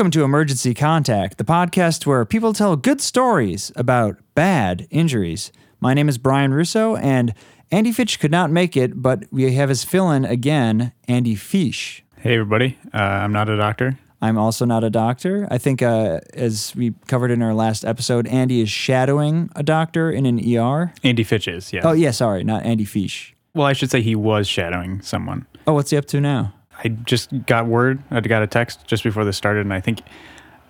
Welcome to Emergency Contact, the podcast where people tell good stories about bad injuries. My name is Brian Russo, and Andy Fitch could not make it, but we have his fill in again, Andy Fish. Hey, everybody. Uh, I'm not a doctor. I'm also not a doctor. I think, uh, as we covered in our last episode, Andy is shadowing a doctor in an ER. Andy Fitch is, yeah. Oh, yeah, sorry, not Andy Fish. Well, I should say he was shadowing someone. Oh, what's he up to now? I just got word, I got a text just before this started, and I think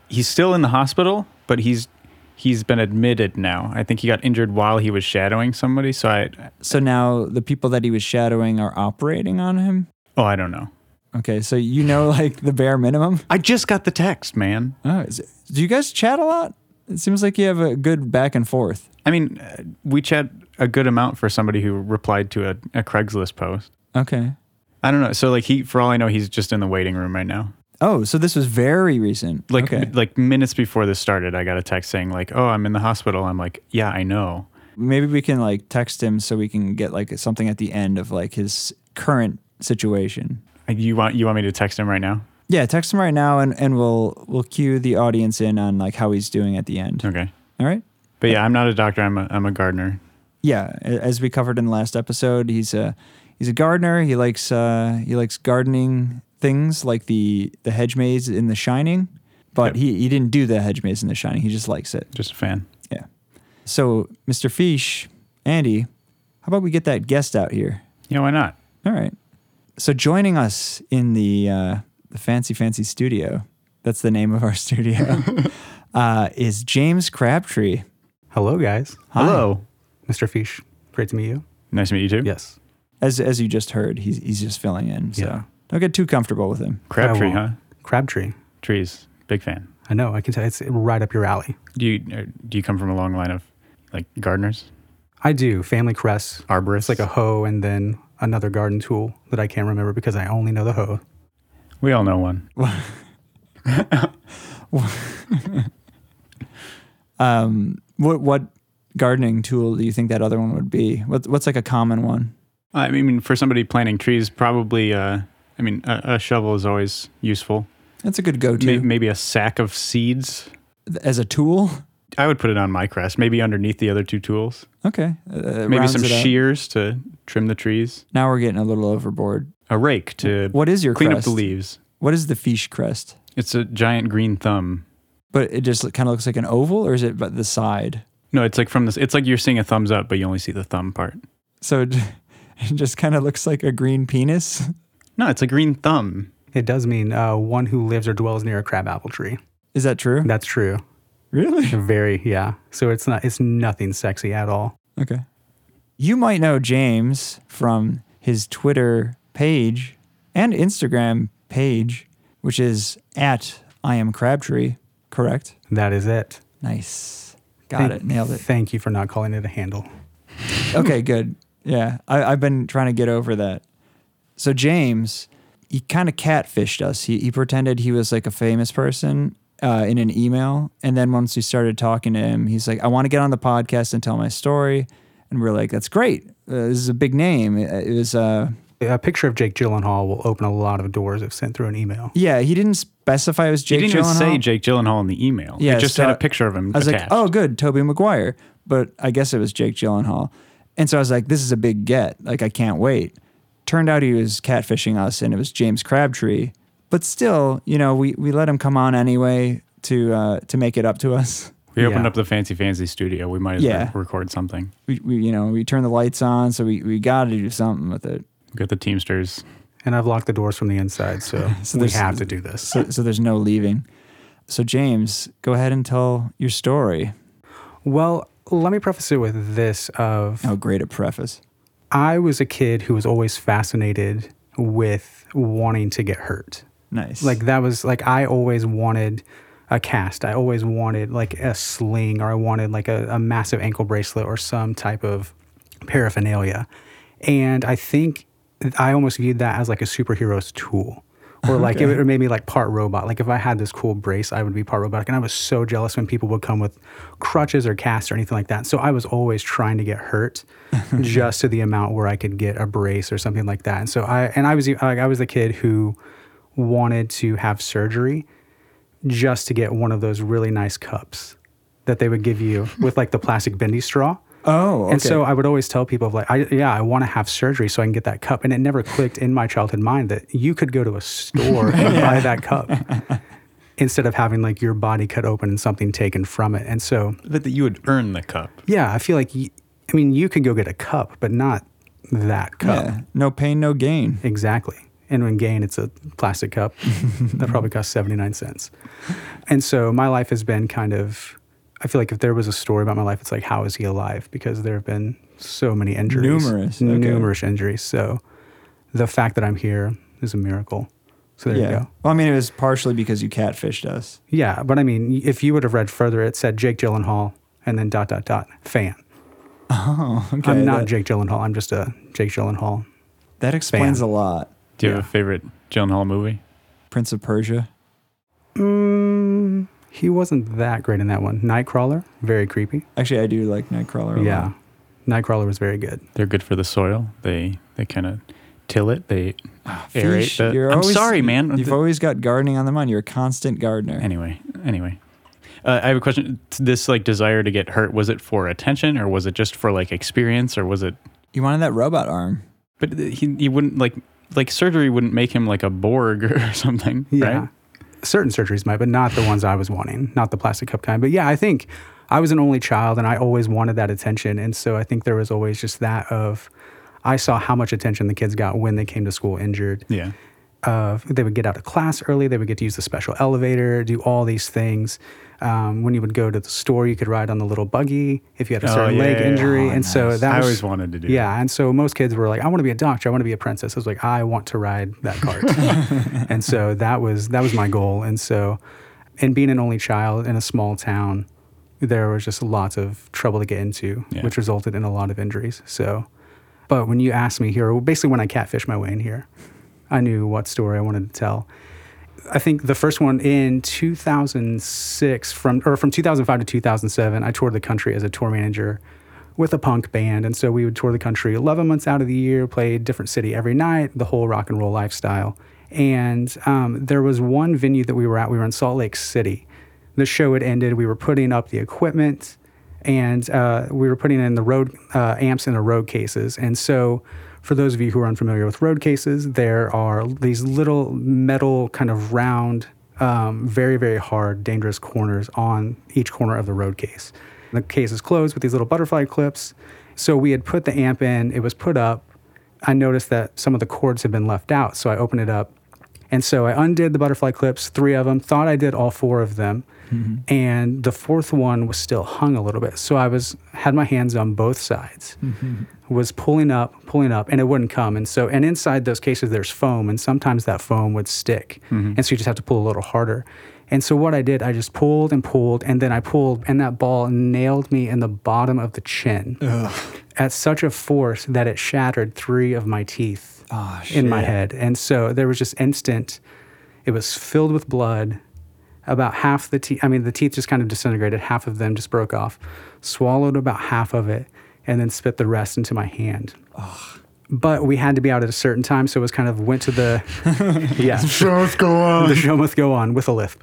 he's still in the hospital, but he's he's been admitted now. I think he got injured while he was shadowing somebody. So I, So now the people that he was shadowing are operating on him? oh, I don't know. Okay, so you know like the bare minimum? I just got the text, man. Oh, it, do you guys chat a lot? It seems like you have a good back and forth. I mean, uh, we chat a good amount for somebody who replied to a, a Craigslist post. Okay. I don't know. So like he, for all I know, he's just in the waiting room right now. Oh, so this was very recent. Like okay. like minutes before this started, I got a text saying like, "Oh, I'm in the hospital." I'm like, "Yeah, I know." Maybe we can like text him so we can get like something at the end of like his current situation. You want you want me to text him right now? Yeah, text him right now and, and we'll we'll cue the audience in on like how he's doing at the end. Okay. All right? But yeah, I'm not a doctor. I'm a I'm a gardener. Yeah, as we covered in the last episode, he's a he's a gardener. He likes uh he likes gardening things like the the hedge maze in The Shining, but Yep. he he didn't do the hedge maze in The Shining. He just likes it. Just a fan. Yeah. So, Mr. Fish, Andy, how about we get that guest out here? Yeah, why not? All right. So joining us in the uh, the fancy fancy studio, that's the name of our studio, uh, is James Crabtree. Hello, guys. Hi. Hello. Mr. Fish. Great to meet you. Nice to meet you too. Yes. As as you just heard, he's he's just filling in. So Yeah. don't get too comfortable with him. Crabtree, huh? Crabtree. Trees. Big fan. I know. I can tell it's right up your alley. Do you uh, do you come from a long line of like gardeners, I do. Family crest. arborists? It's like a hoe and then another garden tool that I can't remember because I only know the hoe. we all know one. Um, what what gardening tool do you think that other one would be? What, what's like a common one? I mean, for somebody planting trees, probably. Uh, I mean, a, a shovel is always useful. That's a good go to maybe a sack of seeds. as a tool. I would put it on my crest, maybe underneath the other two tools. Okay, uh, maybe some shears to trim the trees. Now we're getting a little overboard. A rake to What is your clean crest? up the leaves. What is the fish crest? It's a giant green thumb. But it just kind of looks like an oval, or is it but the side? No, it's like from this. It's like you're seeing a thumbs up, but you only see the thumb part. So it it just kind of looks like a green penis. No, it's a green thumb. It does mean uh, one who lives or dwells near a crabapple tree. Is that true? That's true. Really? Very, yeah. So it's not. It's nothing sexy at all. Okay. You might know James from his Twitter page and Instagram page, which is at I am Crabtree. Correct? That is it. Nice. Got Thank- it. Nailed it. Thank you for not calling it a handle. okay, good. Yeah, I, I've been trying to get over that. So James, he kind of catfished us. He he pretended he was like a famous person uh, in an email, and then once we started talking to him, he's like, "I want to get on the podcast and tell my story," and we're like, "That's great. Uh, this is a big name." It, it was. Uh, A picture of Jake Gyllenhaal will open a lot of doors if sent through an email. yeah, he didn't specify it was Jake you didn't even say Jake Gyllenhaal in the email. Yeah, it just so had a picture of him I was attached. like, oh, good, Tobey Maguire. But I guess it was Jake Gyllenhaal. And so I was like, this is a big get. Like, I can't wait. Turned out he was catfishing us and it was James Crabtree. But still, you know, we, we let him come on anyway to uh, to make it up to us. we opened yeah. up the fancy fancy studio. We might as Yeah. well record something. We, we you know, we turn the lights on, so we, we got to do something with it. We got the Teamsters. And I've locked the doors from the inside, so, So we have to do this. So, so there's no leaving. So, James, go ahead and tell your story. Well, let me preface it with this of How great a preface. I was a kid who was always fascinated with wanting to get hurt. Nice. Like that was like I always wanted a cast. I always wanted like a sling or I wanted like a, a massive ankle bracelet or some type of paraphernalia. And I think I almost viewed that as like a superhero's tool. Or like Okay. it, or me like part robot. Like if I had this cool brace, I would be part robotic. And I was so jealous when people would come with crutches or casts or anything like that. So I was always trying to get hurt, just to the amount where I could get a brace or something like that. And so I and I was like I was the kid who wanted to have surgery just to get one of those really nice cups that they would give you with like the plastic bendy straw. Oh, okay. And so I would always tell people like, I, yeah, I want to have surgery so I can get that cup. And it never clicked in my childhood mind that you could go to a store and buy that cup instead of having like your body cut open and something taken from it. And so, But that you would earn the cup. yeah, I feel like, y- I mean, you could go get a cup, but not that cup. yeah, no pain, no gain. Exactly. And when gain, it's a plastic cup that probably costs 79 cents. And so my life has been kind of, I feel like if there was a story about my life, it's like, how is he alive? Because there have been so many injuries. Numerous, okay. Numerous injuries. So the fact that I'm here is a miracle. So there yeah. you go. Well, I mean, it was partially because you catfished us. Yeah. But I mean, if you would have read further, it said Jake Gyllenhaal and then dot, dot, dot, fan. Oh, okay. I'm not that, Jake Gyllenhaal. I'm just a Jake Gyllenhaal. that explains fan. a lot. Do you Yeah. have a favorite Gyllenhaal movie? Prince of Persia. Mm, he wasn't that great in that one. Nightcrawler, very creepy. Actually, I do like Nightcrawler. a Yeah. lot. Nightcrawler was very good. They're good for the soil. They they kind of till it. They Fish, aerate. The, you're I'm always- sorry, man. You've The- always got gardening on the mind. You're a constant gardener. anyway, anyway. Uh, I have a question. This like desire to get hurt was it for attention or was it just for like experience or was it? You wanted that robot arm. But he he wouldn't like like surgery wouldn't make him like a Borg or something, Yeah. right? Certain surgeries might, but not the ones I was wanting, not the plastic cup kind. But yeah, I think I was an only child and I always wanted that attention. And so I think there was always just that of I saw how much attention the kids got when they came to school injured. Yeah. uh, they would get out of class early. They would get to use the special elevator, do all these things. Um, when you would go to the store, you could ride on the little buggy if you had a Oh, certain yeah, leg yeah, yeah. injury. Oh, and so nice. that I always wanted to do. yeah. And so most kids were like, I want to be a doctor. I want to be a princess. I was like, I want to ride that cart. and so that was that was my goal. And so, and being an only child in a small town, there was just lots of trouble to get into, Yeah. which resulted in a lot of injuries. So, but when you asked me here, basically when I catfished my way in here, I knew what story I wanted to tell. I think the first one in 2006 from or from 2005 to 2007, I toured the country as a tour manager with a punk band, and so we would tour the country 11 months out of the year, play a different city every night, the whole rock and roll lifestyle. And um, there was one venue that we were at. We were in Salt Lake City. The show had ended. We were putting up the equipment, and uh, we were putting in the road uh, amps in the road cases. And so, for those of you who are unfamiliar with road cases, there are these little metal, kind of round, um, very, very hard, dangerous corners on each corner of the road case. The case is closed with these little butterfly clips. So we had put the amp in, it was put up. I noticed that some of the cords had been left out. So I opened it up. And so I undid the butterfly clips, three of them, thought I did all four of them. And the fourth one was still hung a little bit. So I was had my hands on both sides, was pulling up, pulling up, and it wouldn't come. And so, and inside those cases, there's foam, and sometimes that foam would stick. Mm-hmm. And so you just have to pull a little harder. And so what I did, I just pulled and pulled, and then I pulled, and that ball nailed me in the bottom of the chin at such a force that it shattered three of my teeth Oh, in my head. And so there was just instant, it was filled with blood. About half the teeth, I mean, the teeth just kind of disintegrated. Half of them just broke off. Swallowed about half of it and then spit the rest into my hand. But we had to be out at a certain time. So it was kind of went to the, yeah. Show must go on. the show must go on with a lisp.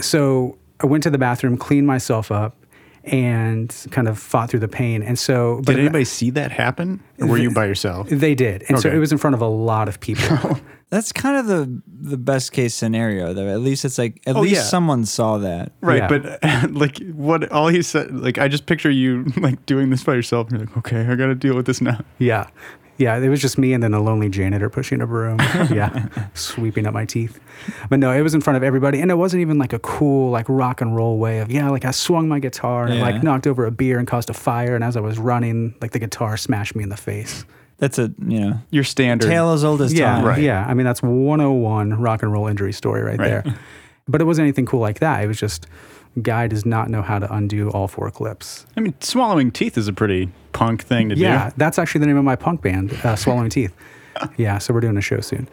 So I went to the bathroom, cleaned myself up, and kind of fought through the pain. And so, but Did anybody see that happen, or were you by yourself? they did. And so it was in front of a lot of people. That's kind of the the best case scenario, though. At least it's like at Oh, least yeah. someone saw that. Right, Yeah. but like what all he said, like I just picture you like doing this by yourself, and you're like, okay, I got to deal with this now. yeah. Yeah. It was just me and then a lonely janitor pushing a broom. yeah. Sweeping up my teeth. But no, it was in front of everybody. And it wasn't even like a cool, like rock and roll way of, yeah, like I swung my guitar and Yeah. like knocked over a beer and caused a fire. And as I was running, like the guitar smashed me in the face. That's a you know Your standard. tale as old as yeah, time. Right. Yeah, I mean that's 101 rock and roll injury story right, Right. there. But it wasn't anything cool like that. It was just guy does not know how to undo all four clips. I mean, swallowing teeth is a pretty punk thing to Yeah, do. Yeah, that's actually the name of my punk band, uh, Swallowing Teeth. Yeah, so we're doing a show soon.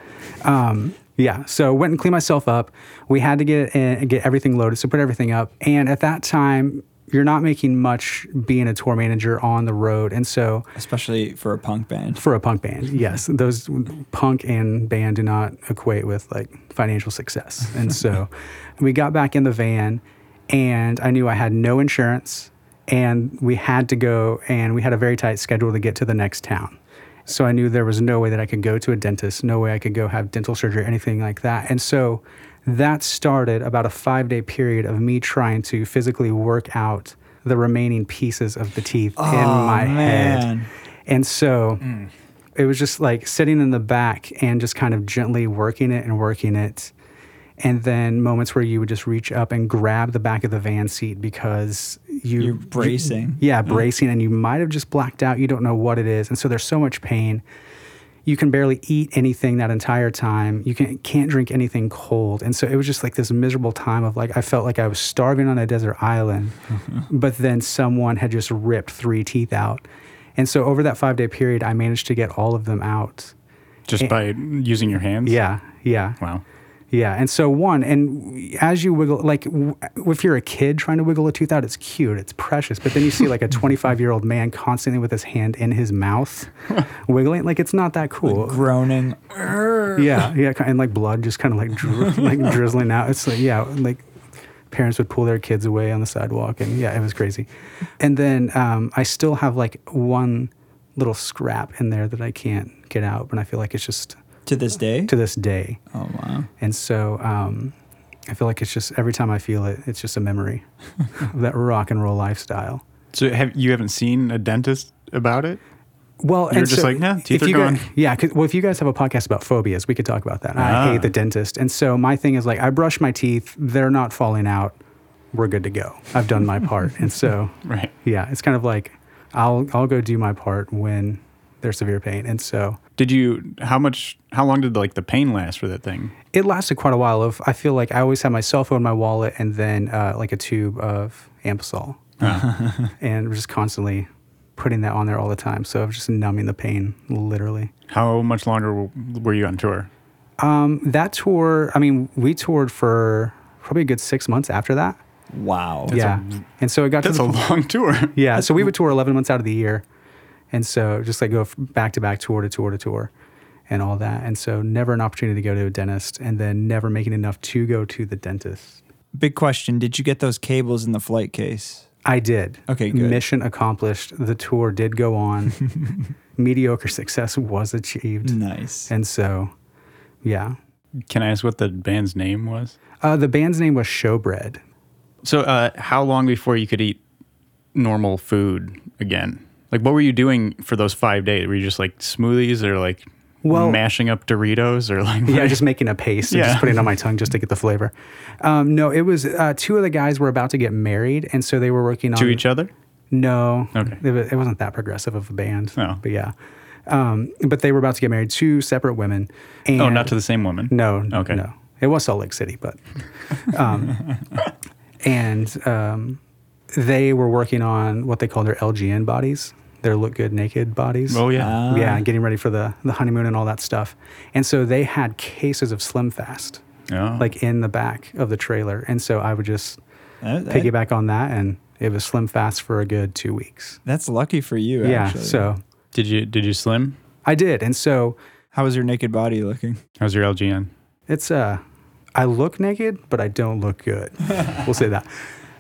Um, yeah, so went and cleaned myself up. We had to get in, get everything loaded, so put everything up. And at that time, you're not making much being a tour manager on the road. And so Especially for a punk band. for a punk band, yes, those punk and band do not equate with like financial success. And so we got back in the van and I knew I had no insurance and we had to go and we had a very tight schedule to get to the next town. So I knew there was no way that I could go to a dentist, no way I could go have dental surgery or anything like that. And so that started about a five day period of me trying to physically work out the remaining pieces of the teeth in my head. And so mm. it was just like sitting in the back and just kind of gently working it and working it. And then moments where you would just reach up and grab the back of the van seat because you You're bracing. yeah, mm. bracing, and you might have just blacked out. You don't know what it is, and so there's so much pain. You can barely eat anything that entire time. You can, can't drink anything cold, and so it was just like this miserable time of like I felt like I was starving on a desert island, mm-hmm. but then someone had just ripped three teeth out, and so over that five day period, I managed to get all of them out. Just by using your hands? Yeah, yeah. Wow. Yeah, and so one, and as you wiggle, like w- if you're a kid trying to wiggle a tooth out, it's cute, it's precious. But then you see like a 25 year old man constantly with his hand in his mouth, wiggling, like it's not that cool. Groaning. yeah, yeah, and like blood just kind of like dri- like drizzling out. It's like yeah, like parents would pull their kids away on the sidewalk, and yeah, it was crazy. And then um, I still have like one little scrap in there that I can't get out, but I feel like it's just To this day? to this day. oh, wow. And so um, I feel like it's just every time I feel it, it's just a memory of that rock and roll lifestyle. So have you haven't seen a dentist about it? Well, You're and just so like, "Nah, teeth if are you gone." Guys, yeah. 'cause- well, if you guys have a podcast about phobias, we could talk about that. Ah. I hate the dentist, and so my thing is like, I brush my teeth; they're not falling out. We're good to go. I've done my part, and so Right. yeah, it's kind of like I'll I'll go do my part when there's severe pain, and so Did you? How much? How long did like the pain last for that thing? it lasted quite a while. Of I feel like I always had my cell phone, in my wallet, and then uh, like a tube of Anbesol, and just constantly putting that on there all the time. So I was just numbing the pain, literally. How much longer were you on tour? Um, that tour, I mean, we toured for probably a good six months after that. Wow. yeah, and so it got That's to a the, long tour. yeah. So we would tour eleven months out of the year, and so just like go back to back, tour to tour to tour, and all that. And so never an opportunity to go to a dentist, and then never making enough to go to the dentist. Big question. Did you get those cables in the flight case? I did. Okay, good. Mission accomplished. The tour did go on. Mediocre success was achieved. Nice. And so, yeah. Can I ask what the band's name was? Uh, the band's name was Showbread. So, uh, how long before you could eat normal food again? Like, what were you doing for those five days? Were you just like smoothies or like Well- mashing up Doritos or like? Yeah, just making a paste and Yeah. just putting it on my tongue just to get the flavor. Um, no, it was uh, two of the guys were about to get married, and so they were working on to each other? No, Okay. it, it wasn't that progressive of a band. Oh. but yeah, um, but they were about to get married, two separate women. And Oh, not to the same woman. No. Okay. No. It was Salt Lake City, but um, and um, they were working on what they call their LGN bodies, their look good naked bodies. Oh yeah. Ah. yeah, getting ready for the the honeymoon and all that stuff. And so they had cases of Slim Fast oh. like in the back of the trailer, and so I would just That- that- piggyback on that, and it was Slim Fast for a good two weeks. that's lucky for you, Yeah, actually. so did you did you slim? I did, and so How was your naked body looking? How's your LGN? It's uh, I look naked, but I don't look good. we'll say that.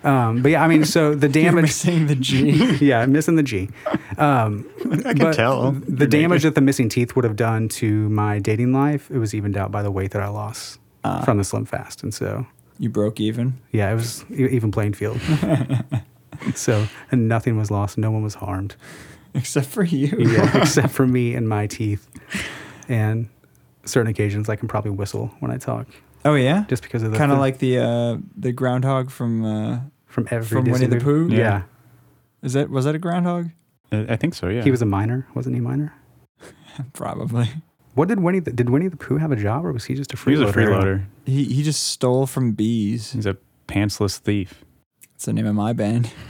Um, but yeah, I mean, so the You're damage. missing the G. yeah, I'm missing the G. Um, I can tell. The damage that the missing teeth would have done to my dating life, it was evened out by the weight that I lost Ah. from the Slim Fast, and so you broke even. yeah, it was even playing field. so and nothing was lost, no one was harmed. Except for you. Yeah, except for me and my teeth, and certain occasions I can probably whistle when I talk, Oh yeah. just because of the Kind of like the uh, the groundhog from. Uh, from every from Winnie the. Pooh? Yeah. is that was that a groundhog? Uh, I think so. Yeah. he was a minor, wasn't he? a Minor. Probably. What did Winnie? The, did Winnie the Pooh have a job, or was he just a He was a freeloader? freeloader. He he just stole from bees. He's a pantsless thief. That's the name of my band.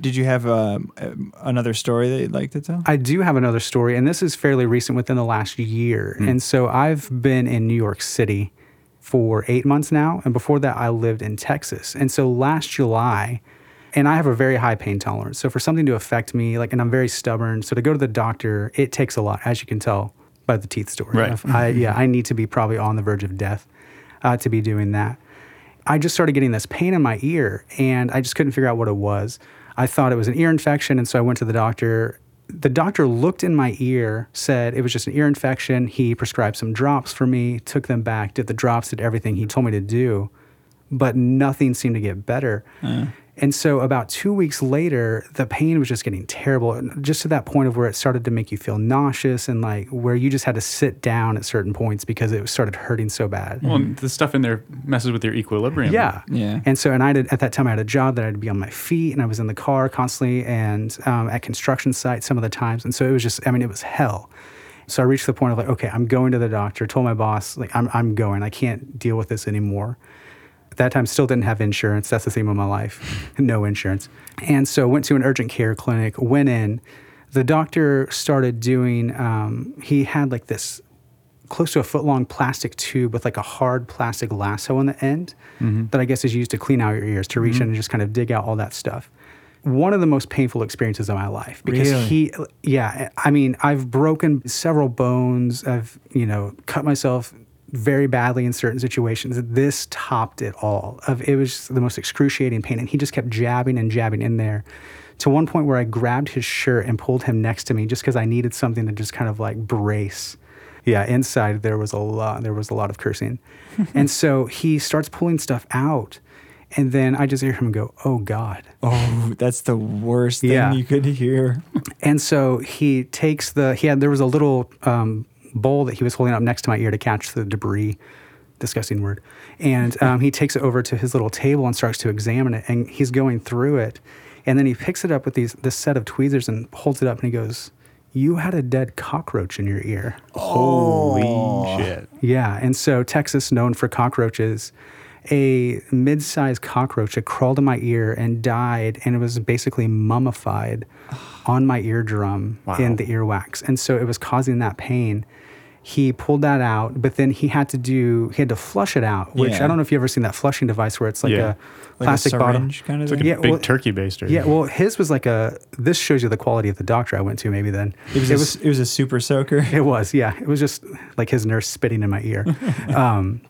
Did you have um, another story that you'd like to tell? I do have another story, and this is fairly recent within the last year. Hmm. And so I've been in New York City for eight months now, and before that, I lived in Texas. And so last July, and I have a very high pain tolerance. So for something to affect me, like, and I'm very stubborn. So to go to the doctor, it takes a lot, as you can tell by the teeth story. Right. I, yeah, I need to be probably on the verge of death uh, to be doing that. I just started getting this pain in my ear, and I just couldn't figure out what it was. I thought it was an ear infection, and so I went to the doctor. The doctor looked in my ear, said it was just an ear infection. He prescribed some drops for me, took them back, did the drops, did everything he told me to do, but nothing seemed to get better. And so about two weeks later, the pain was just getting terrible, just to that point of where it started to make you feel nauseous and like where you just had to sit down at certain points because it started hurting so bad. Well, the stuff in there messes with your equilibrium. Yeah. Yeah. And so, and I did, at that time, I had a job that I had to be on my feet and I was in the car constantly and um, at construction sites some of the times. And so it was just, I mean, it was hell. So I reached the point of like, okay, I'm going to the doctor, told my boss, like, I'm, I'm going. I can't deal with this anymore. At that time, still didn't have insurance. That's the theme of my life no insurance. And so went to an urgent care clinic, went in. The doctor started doing, um, he had like this close to a foot long plastic tube with like a hard plastic lasso on the end that I guess is used to clean out your ears, to reach in and just kind of dig out all that stuff. One of the most painful experiences of my life because Really? he, yeah, I mean, I've broken several bones. I've, you know, cut myself very badly in certain situations. This topped it all. Of it was the most excruciating pain, and he just kept jabbing and jabbing in there, to one point where I grabbed his shirt and pulled him next to me just because I needed something to just kind of like brace. Yeah, inside there was a lot. There was a lot of cursing, and so he starts pulling stuff out, and then I just hear him go, "Oh God." Oh, that's the worst thing Yeah. you could hear. And so he takes the he had there was a little um, bowl that he was holding up next to my ear to catch the debris. Disgusting word. And um, he takes it over to his little table and starts to examine it. And he's going through it, and then he picks it up with these this set of tweezers and holds it up and he goes, "You had a dead cockroach in your ear." Holy shit. Yeah, and so Texas, known for cockroaches, a mid-sized cockroach had crawled in my ear and died, and it was basically mummified on my eardrum in the earwax, and so it was causing that pain. He pulled that out, but then he had to do he had to flush it out, which Yeah. I don't know if you ever seen that flushing device where it's like Yeah. a Like plastic a bottle. kind of It's like thing. a Yeah, big well- turkey baster. Yeah, well, his was like a. This shows you the quality of the doctor I went to. Maybe then it was, a s- it was a super soaker. it was, yeah. It was just like his nurse spitting in my ear. um,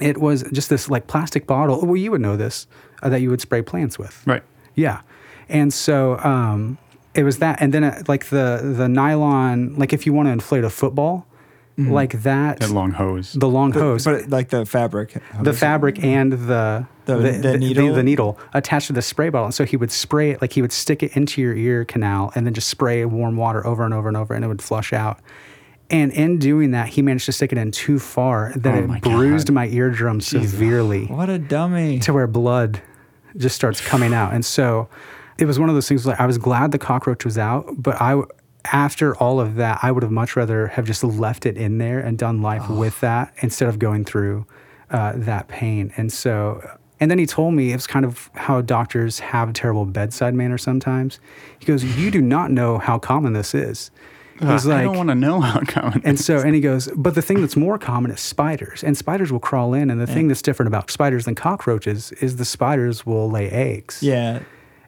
it was just this like plastic bottle. Well, you would know this uh, that you would spray plants with. Right. Yeah, and so um, it was that, and then uh, like the the nylon, like if you want to inflate a football, Mm. like that, That long hose. the long hose, But like the fabric. the fabric and the The- the the, needle? the needle attached to the spray bottle. And so he would spray it, like he would stick it into your ear canal and then just spray warm water over and over and over, and it would flush out. And in doing that, he managed to stick it in too far that Oh my it bruised God. my eardrum severely What a dummy. to where blood just starts coming out. And so it was one of those things like I was glad the cockroach was out, but I after all of that, I would have much rather have just left it in there and done life with that instead of going through uh, that pain. And so and then he told me it's kind of how doctors have a terrible bedside manner sometimes. He goes, "You do not know how common this is." He's I like, don't want to know how common. and so, and he goes, but the thing that's more common is spiders, and spiders will crawl in. And the thing that's different about spiders than cockroaches is the spiders will lay eggs. Yeah.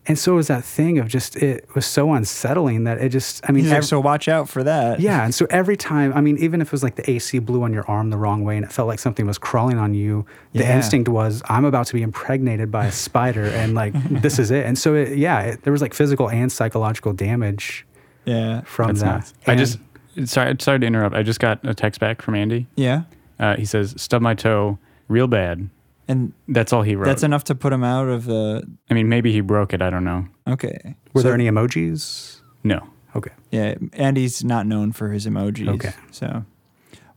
And so it was that thing of just it was so unsettling that it just. I mean, He's like, ev- so watch out for that. yeah. And so every time, I mean, even if it was like the AC blew on your arm the wrong way and it felt like something was crawling on you, the Yeah. instinct was, I'm about to be impregnated by a spider, and like this is it. And so, it, yeah, it, there was like physical and psychological damage Yeah. from that. nuts. I just sorry sorry to interrupt. I just got a text back from Andy. Yeah. Uh, he says stub my toe real bad. And That's all he wrote. that's enough to put him out of the. I mean, maybe he broke it. I don't know. Okay. Were So- there any emojis? No. Okay. Yeah, Andy's not known for his emojis. Okay. So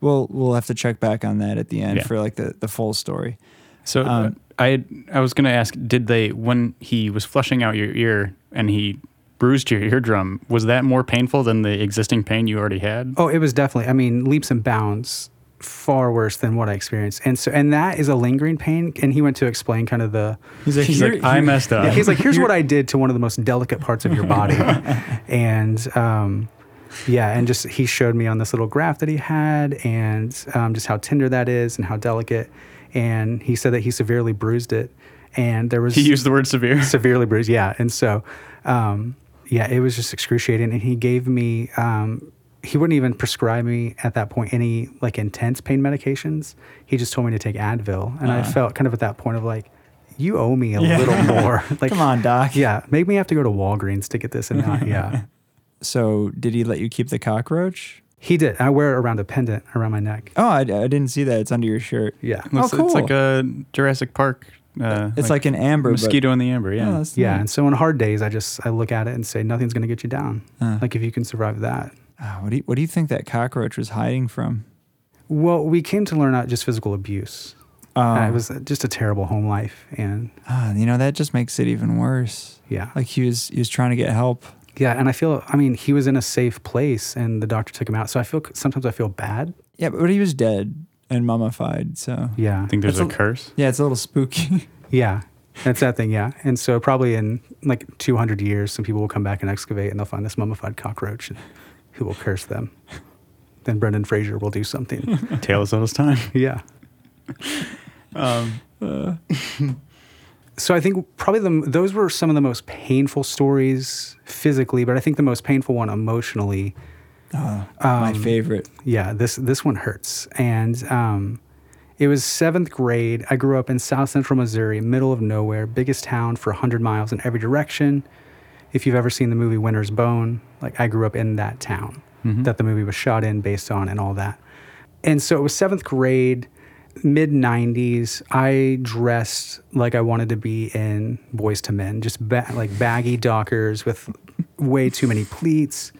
we'll we'll have to check back on that at the end Yeah. for like the, the full story. So uh, Um, I had- I was gonna ask, did they when he was flushing out your ear and he bruised your eardrum, was that more painful than the existing pain you already had? Oh, it was definitely. I mean, leaps and bounds far worse than what I experienced, and so and that is a lingering pain. And he went to explain kind of the. He's like, He's "Here- like, I messed up. Yeah, he's like, here's what I did to one of the most delicate parts of your body, and um, yeah, and just he showed me on this little graph that he had, and um, just how tender that is and how delicate, and he said that he severely bruised it. and there was He used the word severe. severely bruised. Yeah, and so um, yeah, it was just excruciating. And he gave me um, he wouldn't even prescribe me at that point any like intense pain medications. He just told me to take Advil, and I felt kind of at that point of like, you owe me a Yeah. little more. like, Come on, doc. yeah, make me have to go to Walgreens to get this and not yeah. So did he let you keep the cockroach? He did. I wear it around a pendant around my neck. Oh, I, I didn't see that. It's under your shirt. Yeah. It's, Oh, it's like a Jurassic Park. Uh, It's like, an amber. but- mosquito in the amber. Oh, Yeah. that's Yeah, neat. and so on hard days, I just I look at it and say nothing's going to get you down. Uh. Like if you can survive that. Ah, what do you What do you think that cockroach was hiding from? Well, we came to learn not just physical abuse. Uh, it was just a terrible home life, and ah, you know that just makes it even worse. yeah, Like he was he was trying to get help. yeah. And I feel, I mean, he was in a safe place, and the doctor took him out. So I feel sometimes I feel bad. Yeah, but he was dead and mummified. So Yeah, I think there's a a- curse. yeah, it's a little spooky. yeah. That's that thing, yeah. And so probably in like 200 years, some people will come back and excavate, and they'll find this mummified cockroach, and who will curse them. Then Brendan Fraser will do something. Tale as old as time. yeah. Um, So I think probably the those were some of the most painful stories physically, but I think the most painful one emotionally. My Um, favorite. Yeah, this this one hurts, and um, it was seventh grade. I grew up in South Central Missouri, middle of nowhere, biggest town for hundred miles in every direction. If you've ever seen the movie Winter's Bone, like I grew up in that town mm-hmm. that the movie was shot in, based on, and all that. And so it was seventh grade, mid 90s. I dressed like I wanted to be in Boyz II Men, just ba- like baggy Dockers with way too many pleats.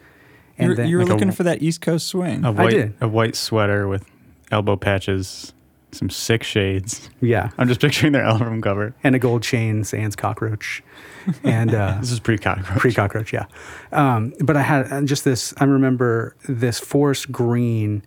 You were, then, you were like a- looking for that East Coast swing. a white, did. a white sweater with elbow patches, some sick shades. yeah, I'm just picturing their album cover. and a gold chain sans cockroach. And uh, This is pre cockroach. pre cockroach, yeah. Um, but I had uh, just this, I remember this forest green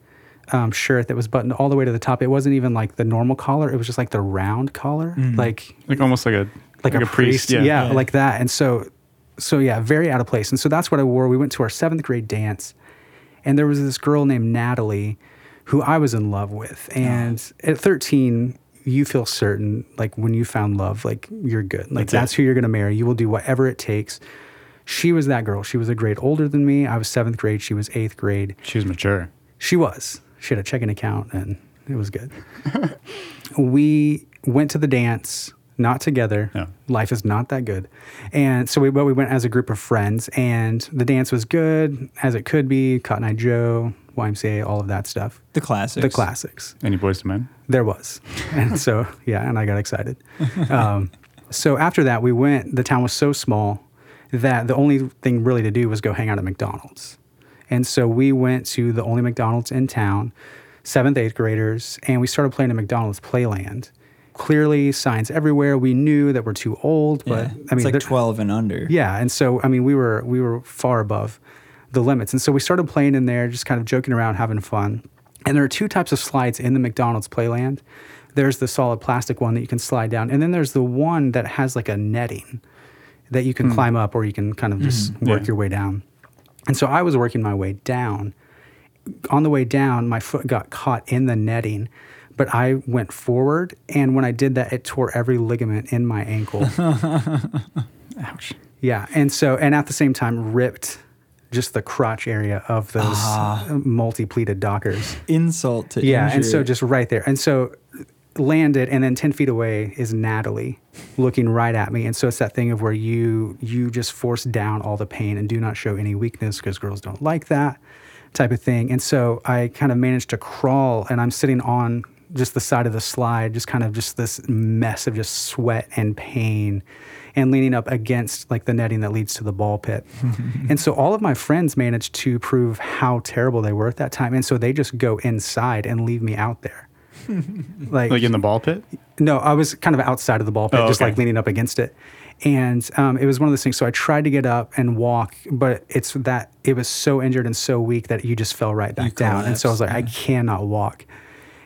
um, shirt that was buttoned all the way to the top. It wasn't even like the normal collar, it was just like the round collar, like like almost like a like, a, priest, yeah, Yeah. like that. And so, so yeah, very out of place. And so that's what I wore. We went to our seventh grade dance, and there was this girl named Natalie, who I was in love with. And at thirteen, you feel certain, like when you found love, like you're good. Like That's that's, who you're gonna marry. You will do whatever it takes. She was that girl. She was a grade older than me. I was seventh grade. She was eighth grade. She was mature. She was. She had a checking account and it was good. we went to the dance, not together. No. Life is not that good. And so we but we went as a group of friends and the dance was good as it could be, Cotton Eye Joe, YMCA, all of that stuff. the classics. The classics. Any Boyz II Men? There was. And so, yeah, and I got excited. Um, so after that, we went, the town was so small that the only thing really to do was go hang out at McDonald's. And so we went to the only McDonald's in town, seventh, eighth graders, and we started playing at McDonald's Playland. Clearly, signs everywhere. We knew that we're too old, but Yeah. I mean, it's like there- 12 and under. yeah, and so I mean, we were we were far above the limits, and so we started playing in there, just kind of joking around, having fun. And there are two types of slides in the McDonald's Playland. There's the solid plastic one that you can slide down, and then there's the one that has like a netting that you can hmm. climb up, or you can kind of just hmm. work Yeah. your way down. And so I was working my way down. On the way down, my foot got caught in the netting, but I went forward, and when I did that, it tore every ligament in my ankle. Ouch. Yeah, and so and at the same time ripped just the crotch area of those ah. multi-pleated dockers. Insult to Yeah, and so just right there, and so landed, and then ten feet away is Natalie looking right at me, and so it's that thing of where you you just force down all the pain and do not show any weakness because girls don't like that type of thing, and so I kind of managed to crawl, and I'm sitting on just the side of the slide, just kind of just this mess of just sweat and pain and leaning up against like the netting that leads to the ball pit. and so all of my friends managed to prove how terrible they were at that time. And so they just go inside and leave me out there. like, Like in the ball pit? no, I was kind of outside of the ball pit, Oh, just okay. like leaning up against it. And um, it was one of those things. So I tried to get up and walk, but it's that it was so injured and so weak that you just fell right back down. And so I was like, I cannot walk.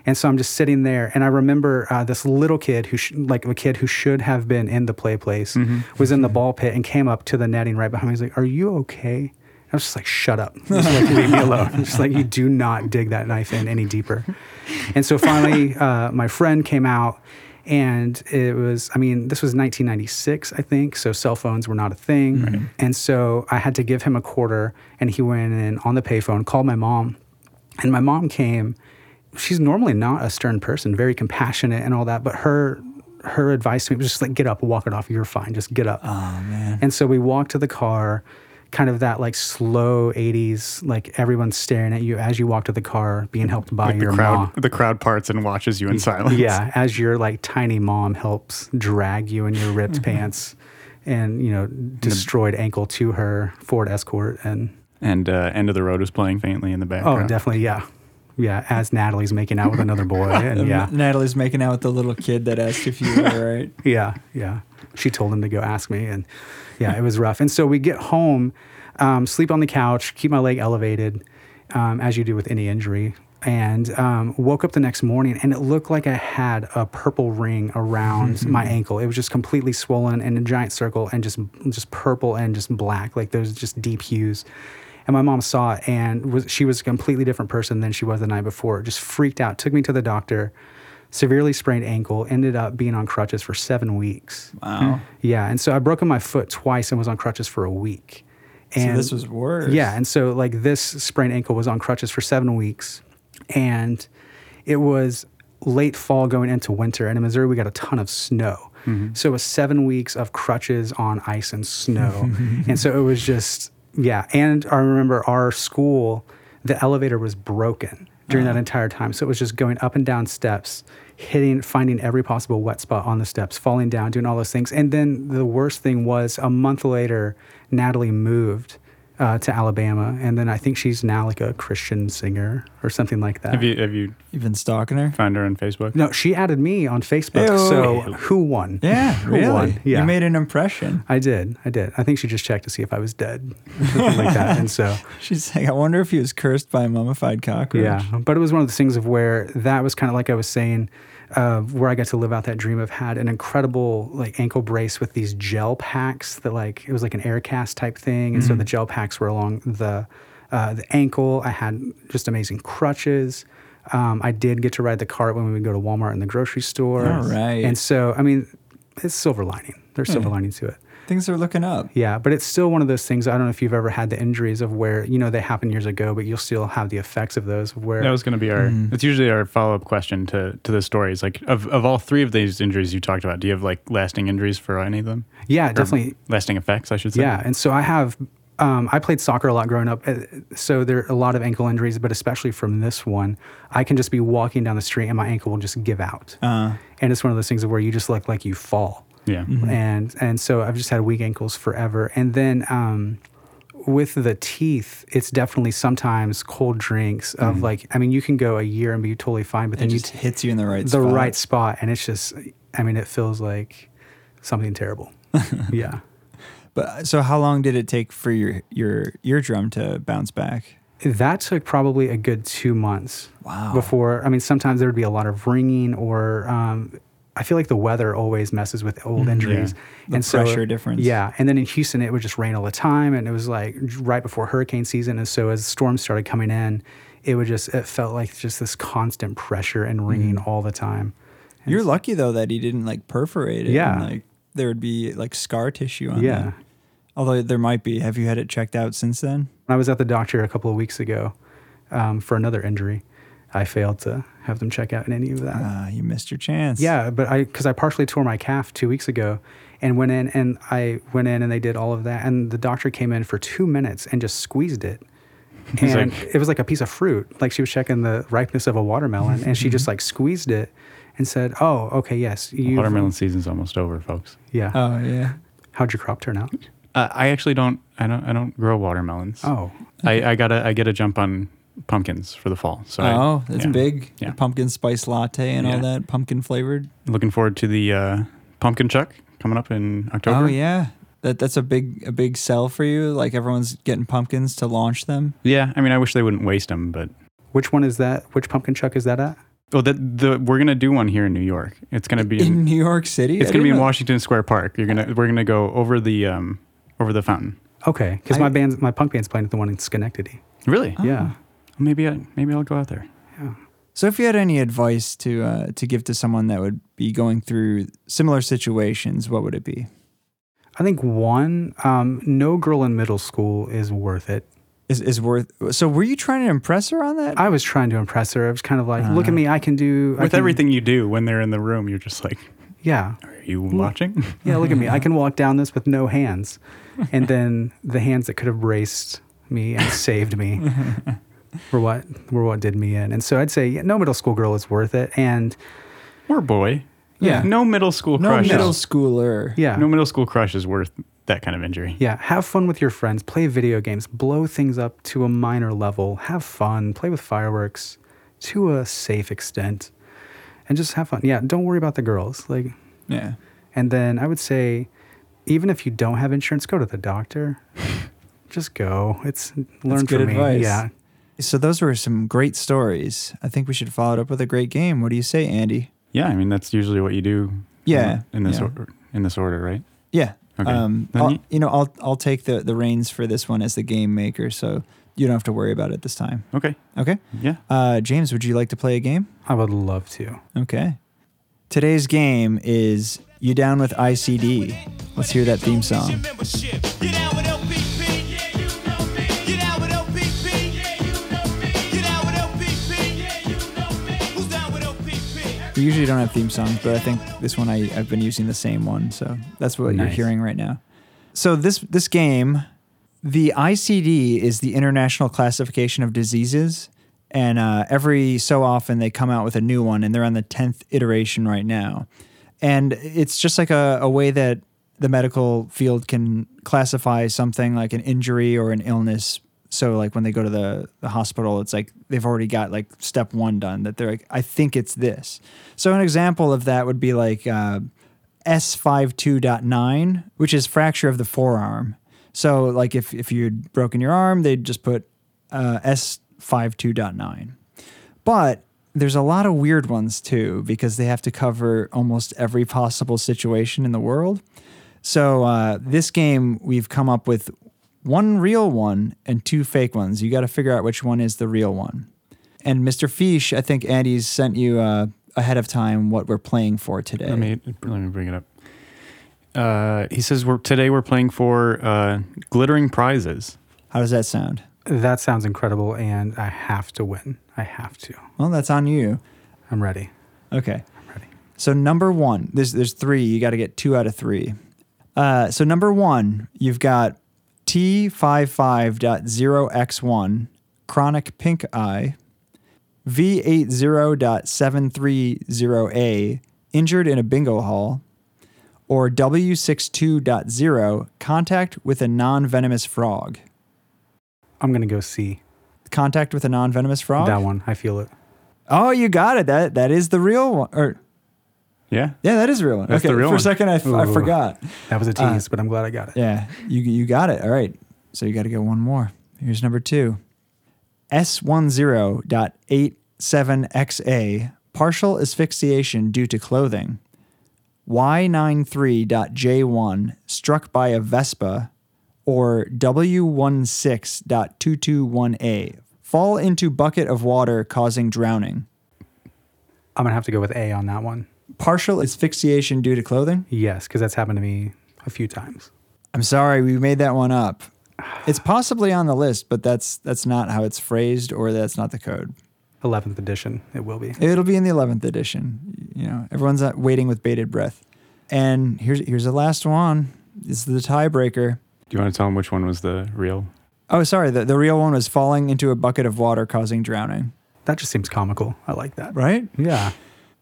And so I'm just sitting there, and I remember uh, this little kid who, sh- like a kid who should have been in the play place, Mm-hmm. was in the ball pit and came up to the netting right behind me. He's like, "Are you okay?" I was just like, "Shut up! Just like leave me alone." Just like you do not dig that knife in any deeper. And so finally, uh, my friend came out, And it was, I mean, this was 1996, I think. So cell phones were not a thing. And so I had to give him a quarter, and he went in on the payphone, called my mom, and my mom came. She's normally not a stern person, very compassionate and all that, but her her advice to me was just like, get up, walk it off. You're fine. Just get up. Oh man. And so we walked to the car, kind of that like slow 80s, like everyone's staring at you as you walk to the car, being helped by Like the your crowd, mom. the crowd parts and watches you in silence. Yeah, as your like tiny mom helps drag you in your ripped pants and, you know, destroyed ankle to her Ford Escort. And And uh, End of the Road was playing faintly in the background. oh, background. definitely, yeah. Yeah, as Natalie's making out with another boy. And yeah. Natalie's making out with the little kid that asked if you were right. Yeah, yeah. She told him to go ask me, and yeah, it was rough. And so we get home, um, sleep on the couch, keep my leg elevated, um, as you do with any injury, and um, woke up the next morning, and it looked like I had a purple ring around my ankle. It was just completely swollen in a giant circle, and just just purple and just black, like those just deep hues. And my mom saw it, and was she was a completely different person than she was the night before. Just freaked out. Took me to the doctor severely sprained ankle, ended up being on crutches for seven weeks. Wow. Hmm. Yeah, and so I broken my foot twice and was on crutches for a week. So And this was worse. yeah, and so like this sprained ankle was on crutches for seven weeks, and it was late fall going into winter, and in Missouri we got a ton of snow. Mm-hmm. So it was seven weeks of crutches on ice and snow, and so it was just yeah. And I remember our school, the elevator was broken during that uh-huh. entire time, so it was just going up and down steps, hitting, finding every possible wet spot on the steps, falling down, doing all those things. And then the worst thing was a month later, Natalie moved uh, to Alabama, and then I think she's now like a Christian singer or something like that. Have you have you You've been stalking her? Find her on Facebook? no, she added me on Facebook. Ew. So who won? Yeah, Who really. won? Yeah. You made an impression. I did. I did. I think she just checked to see if I was dead, something like that. And so, She's like, I wonder if he was cursed by a mummified cockroach. yeah. But it was one of the things of where that was kind of like I was saying, uh, where I got to live out that dream of had an incredible like ankle brace with these gel packs that like it was like an air cast type thing, and so the gel packs were along the uh, the ankle. I had just amazing crutches. Um, I did get to ride the cart when we would go to Walmart and the grocery store. All right. And so, I mean, it's silver lining. There's silver lining to it. Things are looking up. Yeah, but it's still one of those things. I don't know if you've ever had the injuries of where you know they happened years ago, but you'll still have the effects of those. Where That was going to be our. Mm-hmm. It's usually our follow up question to to the stories. Like of of all three of these injuries you talked about, do you have like lasting injuries for any of them? yeah, Or definitely. lasting effects, I should say. Yeah, and so I have. Um, I played soccer a lot growing up, uh, so there are a lot of ankle injuries, but especially from this one, I can just be walking down the street and my ankle will just give out, Uh, and it's one of those things where you just look like you fall. Yeah. and and so I've just had weak ankles forever. And then um, with the teeth, it's definitely sometimes cold drinks of like I mean you can go a year and be totally fine, but it then you just hits you in the right the spot. right spot, and it's just I mean it feels like something terrible. yeah. But so how long did it take for your your eardrum to bounce back? That took probably a good two months. Wow. Before, I mean, sometimes there would be a lot of ringing, or um, I feel like the weather always messes with old injuries. The pressure difference. Yeah, and then in Houston, it would just rain all the time, and it was like right before hurricane season, and so as storms started coming in, it would just it felt like just this constant pressure and ringing Mm-hmm. all the time. You're lucky though that he didn't like perforate it. Yeah. And, like there would be like scar tissue on Yeah. that. Although there might be. Have you had it checked out since then? I was at the doctor a couple of weeks ago um, for another injury, I failed to have them check out in any of that. Ah, you missed your chance. Yeah, but I because I partially tore my calf two weeks ago, and went in and I went in and they did all of that, and the doctor came in for two minutes and just squeezed it, and like- it was like a piece of fruit, like she was checking the ripeness of a watermelon, and she just like squeezed it and said, "Oh, okay, yes. Watermelon season's almost over, folks. Yeah. Oh yeah. How'd your crop turn out? Uh, I actually don't. I don't. I don't grow watermelons. Oh, I, I gotta. I get a jump on pumpkins for the fall. So I- oh, that's yeah. big. Yeah. The pumpkin spice latte and all that pumpkin flavored. Looking forward to the uh, pumpkin chuck coming up in October. Oh yeah. That that's a big a big sell for you. Like everyone's getting pumpkins to launch them. Yeah. I mean, I wish they wouldn't waste them, but which one is that? Which pumpkin chuck is that at? Oh, that the we're gonna do one here in New York. It's gonna be In in. New York City. It's I gonna be in know- Washington Square Park. You're gonna. We're gonna go over the um over the fountain. Okay, because my band's my punk band's playing at the one in Schenectady. Really? Yeah. Maybe I maybe I'll go out there. Yeah. So, if you had any advice to uh, to give to someone that would be going through similar situations, what would it be? I think one, um, no girl in middle school is worth it. Is is worth? So, were you trying to impress her on that? I was trying to impress her. I was kind of like, look at me, I can do I With can- everything you do when they're in the room, you're just like, Yeah, are you watching? yeah. Look at me, I can walk down this with no hands, and then the hands that could have braced me and saved me were what were what did me in. And so I'd say yeah, no middle school girl is worth it. And or boy. Yeah. No middle school no crush. middle schooler. yeah, no middle school crush is worth that kind of injury. Yeah, have fun with your friends, play video games, blow things up to a minor level, have fun, play with fireworks to a safe extent, and just have fun. Yeah, don't worry about the girls. Like, Yeah. and then I would say, even if you don't have insurance, go to the doctor. just go. It's learn good from me. advice. Yeah, So those were some great stories. I think we should follow it up with a great game. What do you say, Andy? Yeah, I mean that's usually what you do. Yeah, In this yeah. order, in this order, right? Yeah. Okay. Um, I'll, you- you know, I'll I'll take the the reins for this one as the game maker, so you don't have to worry about it this time. Okay. Okay. Yeah. Uh, James, would you like to play a game? I would love to. Okay. Today's game is You Down with ICD. Let's hear that theme song. We usually don't have theme songs, but I think this one I, I've been using the same one, so that's what you're hearing right now. So this this game, the ICD is the International Classification of Diseases, and uh, every so often they come out with a new one, and they're on the tenth iteration right now, and it's just like a, a way that the medical field can classify something like an injury or an illness so like when they go to the, the hospital it's like they've already got like step one done that they're like i think it's this. So an example of that would be like uh, s52.9 which is fracture of the forearm. So like if, if you'd broken your arm they'd just put uh, s52.9 but there's a lot of weird ones too because they have to cover almost every possible situation in the world. So uh, this game, we've come up with one real one and two fake ones. You got to figure out which one is the real one. And Mr. Fish, I think Andy's sent you uh, ahead of time what we're playing for today. Let me let me bring it up. Uh, he says we're today we're playing for uh, glittering prizes. How does that sound? That sounds incredible, and I have to win. I have to. Well, that's on you. I'm ready. Okay. I'm ready. So number one, there's there's three. You got to get two out of three. Uh, so number one, you've got T55.0x1 chronic pink eye, V80.730A injured in a bingo hall, or W62.0 contact with a non-venomous frog. I'm gonna go C. Contact with a non-venomous frog. That one. I feel it. Oh, you got it. That that is the real one. Or Yeah. yeah, that is the real one. That's okay, the real for a second I, f- I Ooh. forgot. That was a uh, tease, but I'm glad I got it. Yeah, you you got it. All right. So you got to get one more. Here's number two. S10.87XA partial asphyxiation due to clothing. Y93.J1 struck by a Vespa or W16.221A fall into bucket of water causing drowning. I'm gonna have to go with A on that one. Partial asphyxiation due to clothing? Yes, because that's happened to me a few times. I'm sorry, we made that one up. It's possibly on the list, but that's that's not how it's phrased, or that's not the code. 11th edition, it will be. It'll be in the 11th edition. You know, everyone's uh, waiting with bated breath. And here's here's the last one. This is the tiebreaker. Do you want to tell them which one was the real? Oh, sorry. The, the real one was falling into a bucket of water causing drowning. That just seems comical. I like that. Right? Yeah.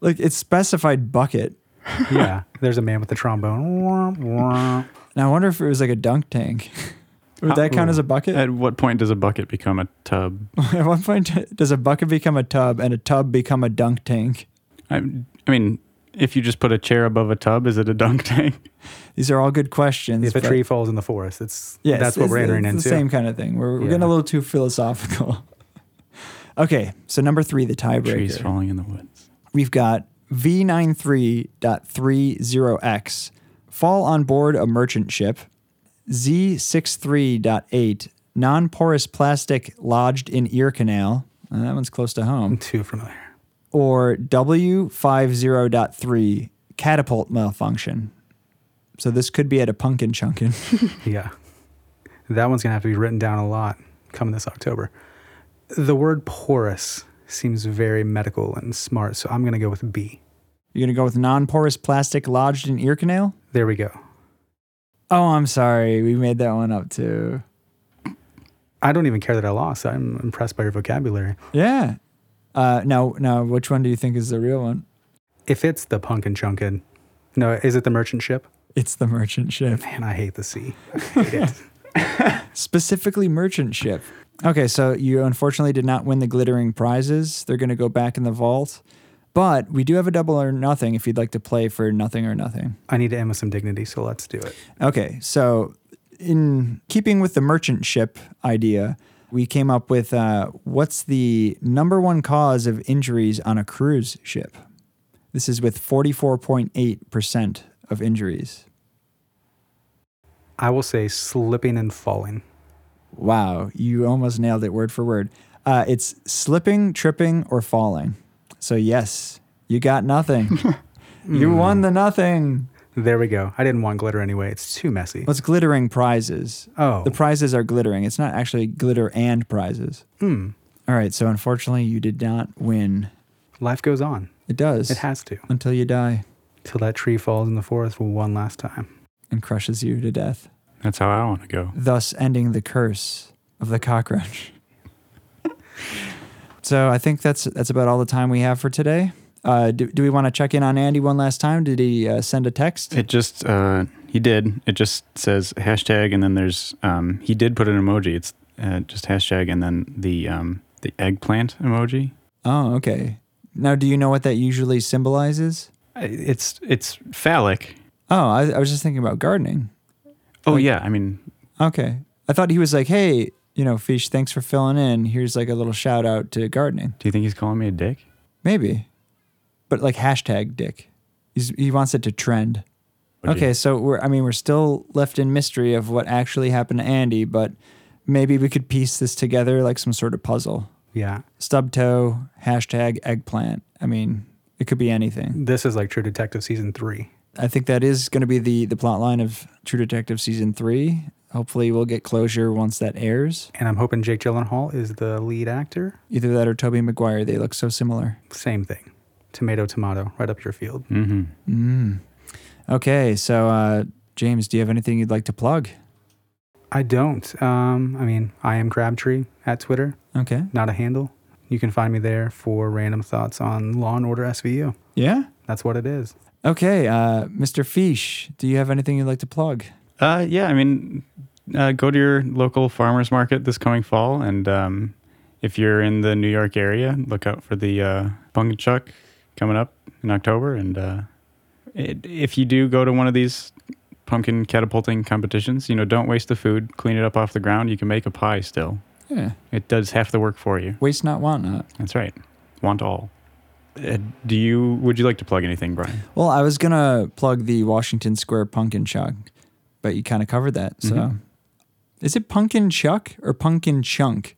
Like it's specified bucket. Yeah. There's a man with the trombone. Womp, womp. Now I wonder if it was like a dunk tank. Would that count as a bucket? At what point does a bucket become a tub? At what point does a bucket become a tub and a tub become a dunk tank? I, I mean, if you just put a chair above a tub, is it a dunk tank? These are all good questions. If a tree falls in the forest, it's Yeah, that's it's- what we're it's- entering it's into. The same kind of thing. We're, we're getting a little too philosophical. okay, so number three, the tiebreaker. Trees tiebreaker. falling in the woods. We've got V93.30X fall on board a merchant ship. Z63.8 non porous plastic lodged in ear canal. Uh, that one's close to home. I'm Too familiar. or W50.3 catapult malfunction. So this could be at a pumpkin chunkin. Yeah. That one's going to have to be written down a lot coming this October. The word porous seems very medical and smart, so I'm going to go with B. You're going to go with non porous plastic lodged in ear canal? There we go. Oh, I'm sorry. We made that one up too. I don't even care that I lost. I'm impressed by your vocabulary. Yeah. Uh, now, now, which one do you think is the real one? If it's the Punkin Chunkin, no, is it the merchant ship? It's the merchant ship. Man, I hate the sea. Hate specifically merchant ship. Okay, so you unfortunately did not win the glittering prizes. They're going to go back in the vault. But we do have a double or nothing if you'd like to play for nothing or nothing. I need to end with some dignity, so let's do it. Okay, so in keeping with the merchant ship idea, we came up with uh, what's the number one cause of injuries on a cruise ship? This is with 44.8% of injuries. I will say slipping and falling. Wow, you almost nailed it word for word. Uh, it's slipping, tripping, or falling. So, yes, you got nothing. you won the nothing. There we go. I didn't want glitter anyway. It's too messy. What's glittering prizes? Oh. The prizes are glittering. It's not actually glitter and prizes. Hmm. All right, so unfortunately, you did not win. Life goes on. It does. It has to. Until you die Till that tree falls in the forest one last time. and crushes you to death, That's how I want to go. thus ending the curse of the cockroach. so I think that's that's about all the time we have for today. Uh, do, do we want to check in on Andy one last time? Did he uh, send a text? It just uh, he did. It just says hashtag, and then there's um, he did put an emoji. It's uh, just hashtag, and then the um, the eggplant emoji. oh, okay. Now, do you know what that usually symbolizes? It's it's phallic. Oh, I, I was just thinking about gardening. Oh Like- yeah, I mean Okay. I thought he was like, hey, you know, Fish, thanks for filling in. Here's like a little shout out to gardening. do you think he's calling me a dick? Maybe. But like hashtag dick. He's, he wants it to trend. Would Okay, so we're I mean we're still left in mystery of what actually happened to Andy, but maybe we could piece this together like some sort of puzzle. Yeah. Stub toe, hashtag eggplant. I mean, it could be anything. This is like True Detective season three. I think that is going to be the the plot line of True Detective season three. Hopefully, we'll get closure once that airs. And I'm hoping Jake Gyllenhaal is the lead actor. Either that or Tobey Maguire. They look so similar. Same thing. Tomato, tomato, right up your field. Mm-hmm. Mm. Okay, so uh, James, do you have anything you'd like to plug? I don't. Um, I mean, I am Crabtree at Twitter, Okay. not a handle. You can find me there for random thoughts on Law and Order SVU. Yeah. That's what it is. Okay, uh, Mr. Fish, do you have anything you'd like to plug? Uh, yeah, I mean, uh, go to your local farmers market this coming fall, and um, if you're in the New York area, look out for the uh, pumpkin chuck coming up in October. And uh, it, if you do go to one of these pumpkin catapulting competitions, you know, don't waste the food. Clean it up off the ground. You can make a pie still. Yeah. It does half the work for you. Waste not, want not. That's right. Want all. Uh, do you? Would you like to plug anything, Brian? Well, I was gonna plug the Washington Square Pumpkin Chuck, but you kind of covered that. So, Mhm. is it Pumpkin Chuck or Pumpkin Chunk?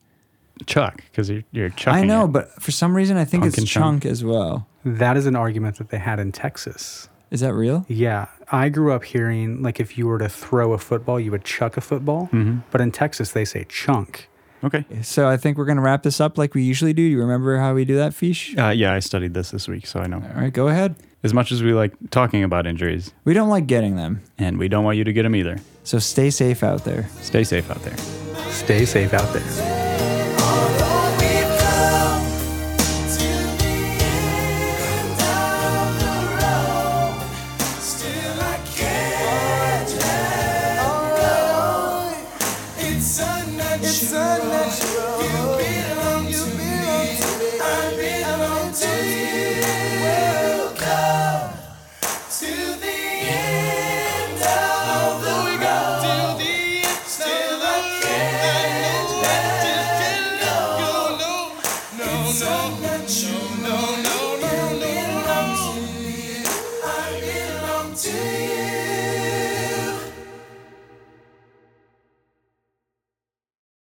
Chuck, because you're you're chucking. I know, it. but for some reason, I think Pumpkin it's chunk. Chunk as well. That is an argument that they had in Texas. Is that real? Yeah. I grew up hearing like if you were to throw a football, you would chuck a football. Mhm. But in Texas, they say chunk. Okay. So I think we're gonna wrap this up like we usually do. You remember how we do that, Fish? Uh, yeah, I studied this this week, so I know. All right, go ahead. As much as we like talking about injuries, We don't like getting them, and we don't want you to get them either, so stay safe out there. stay safe out there. Stay safe out there.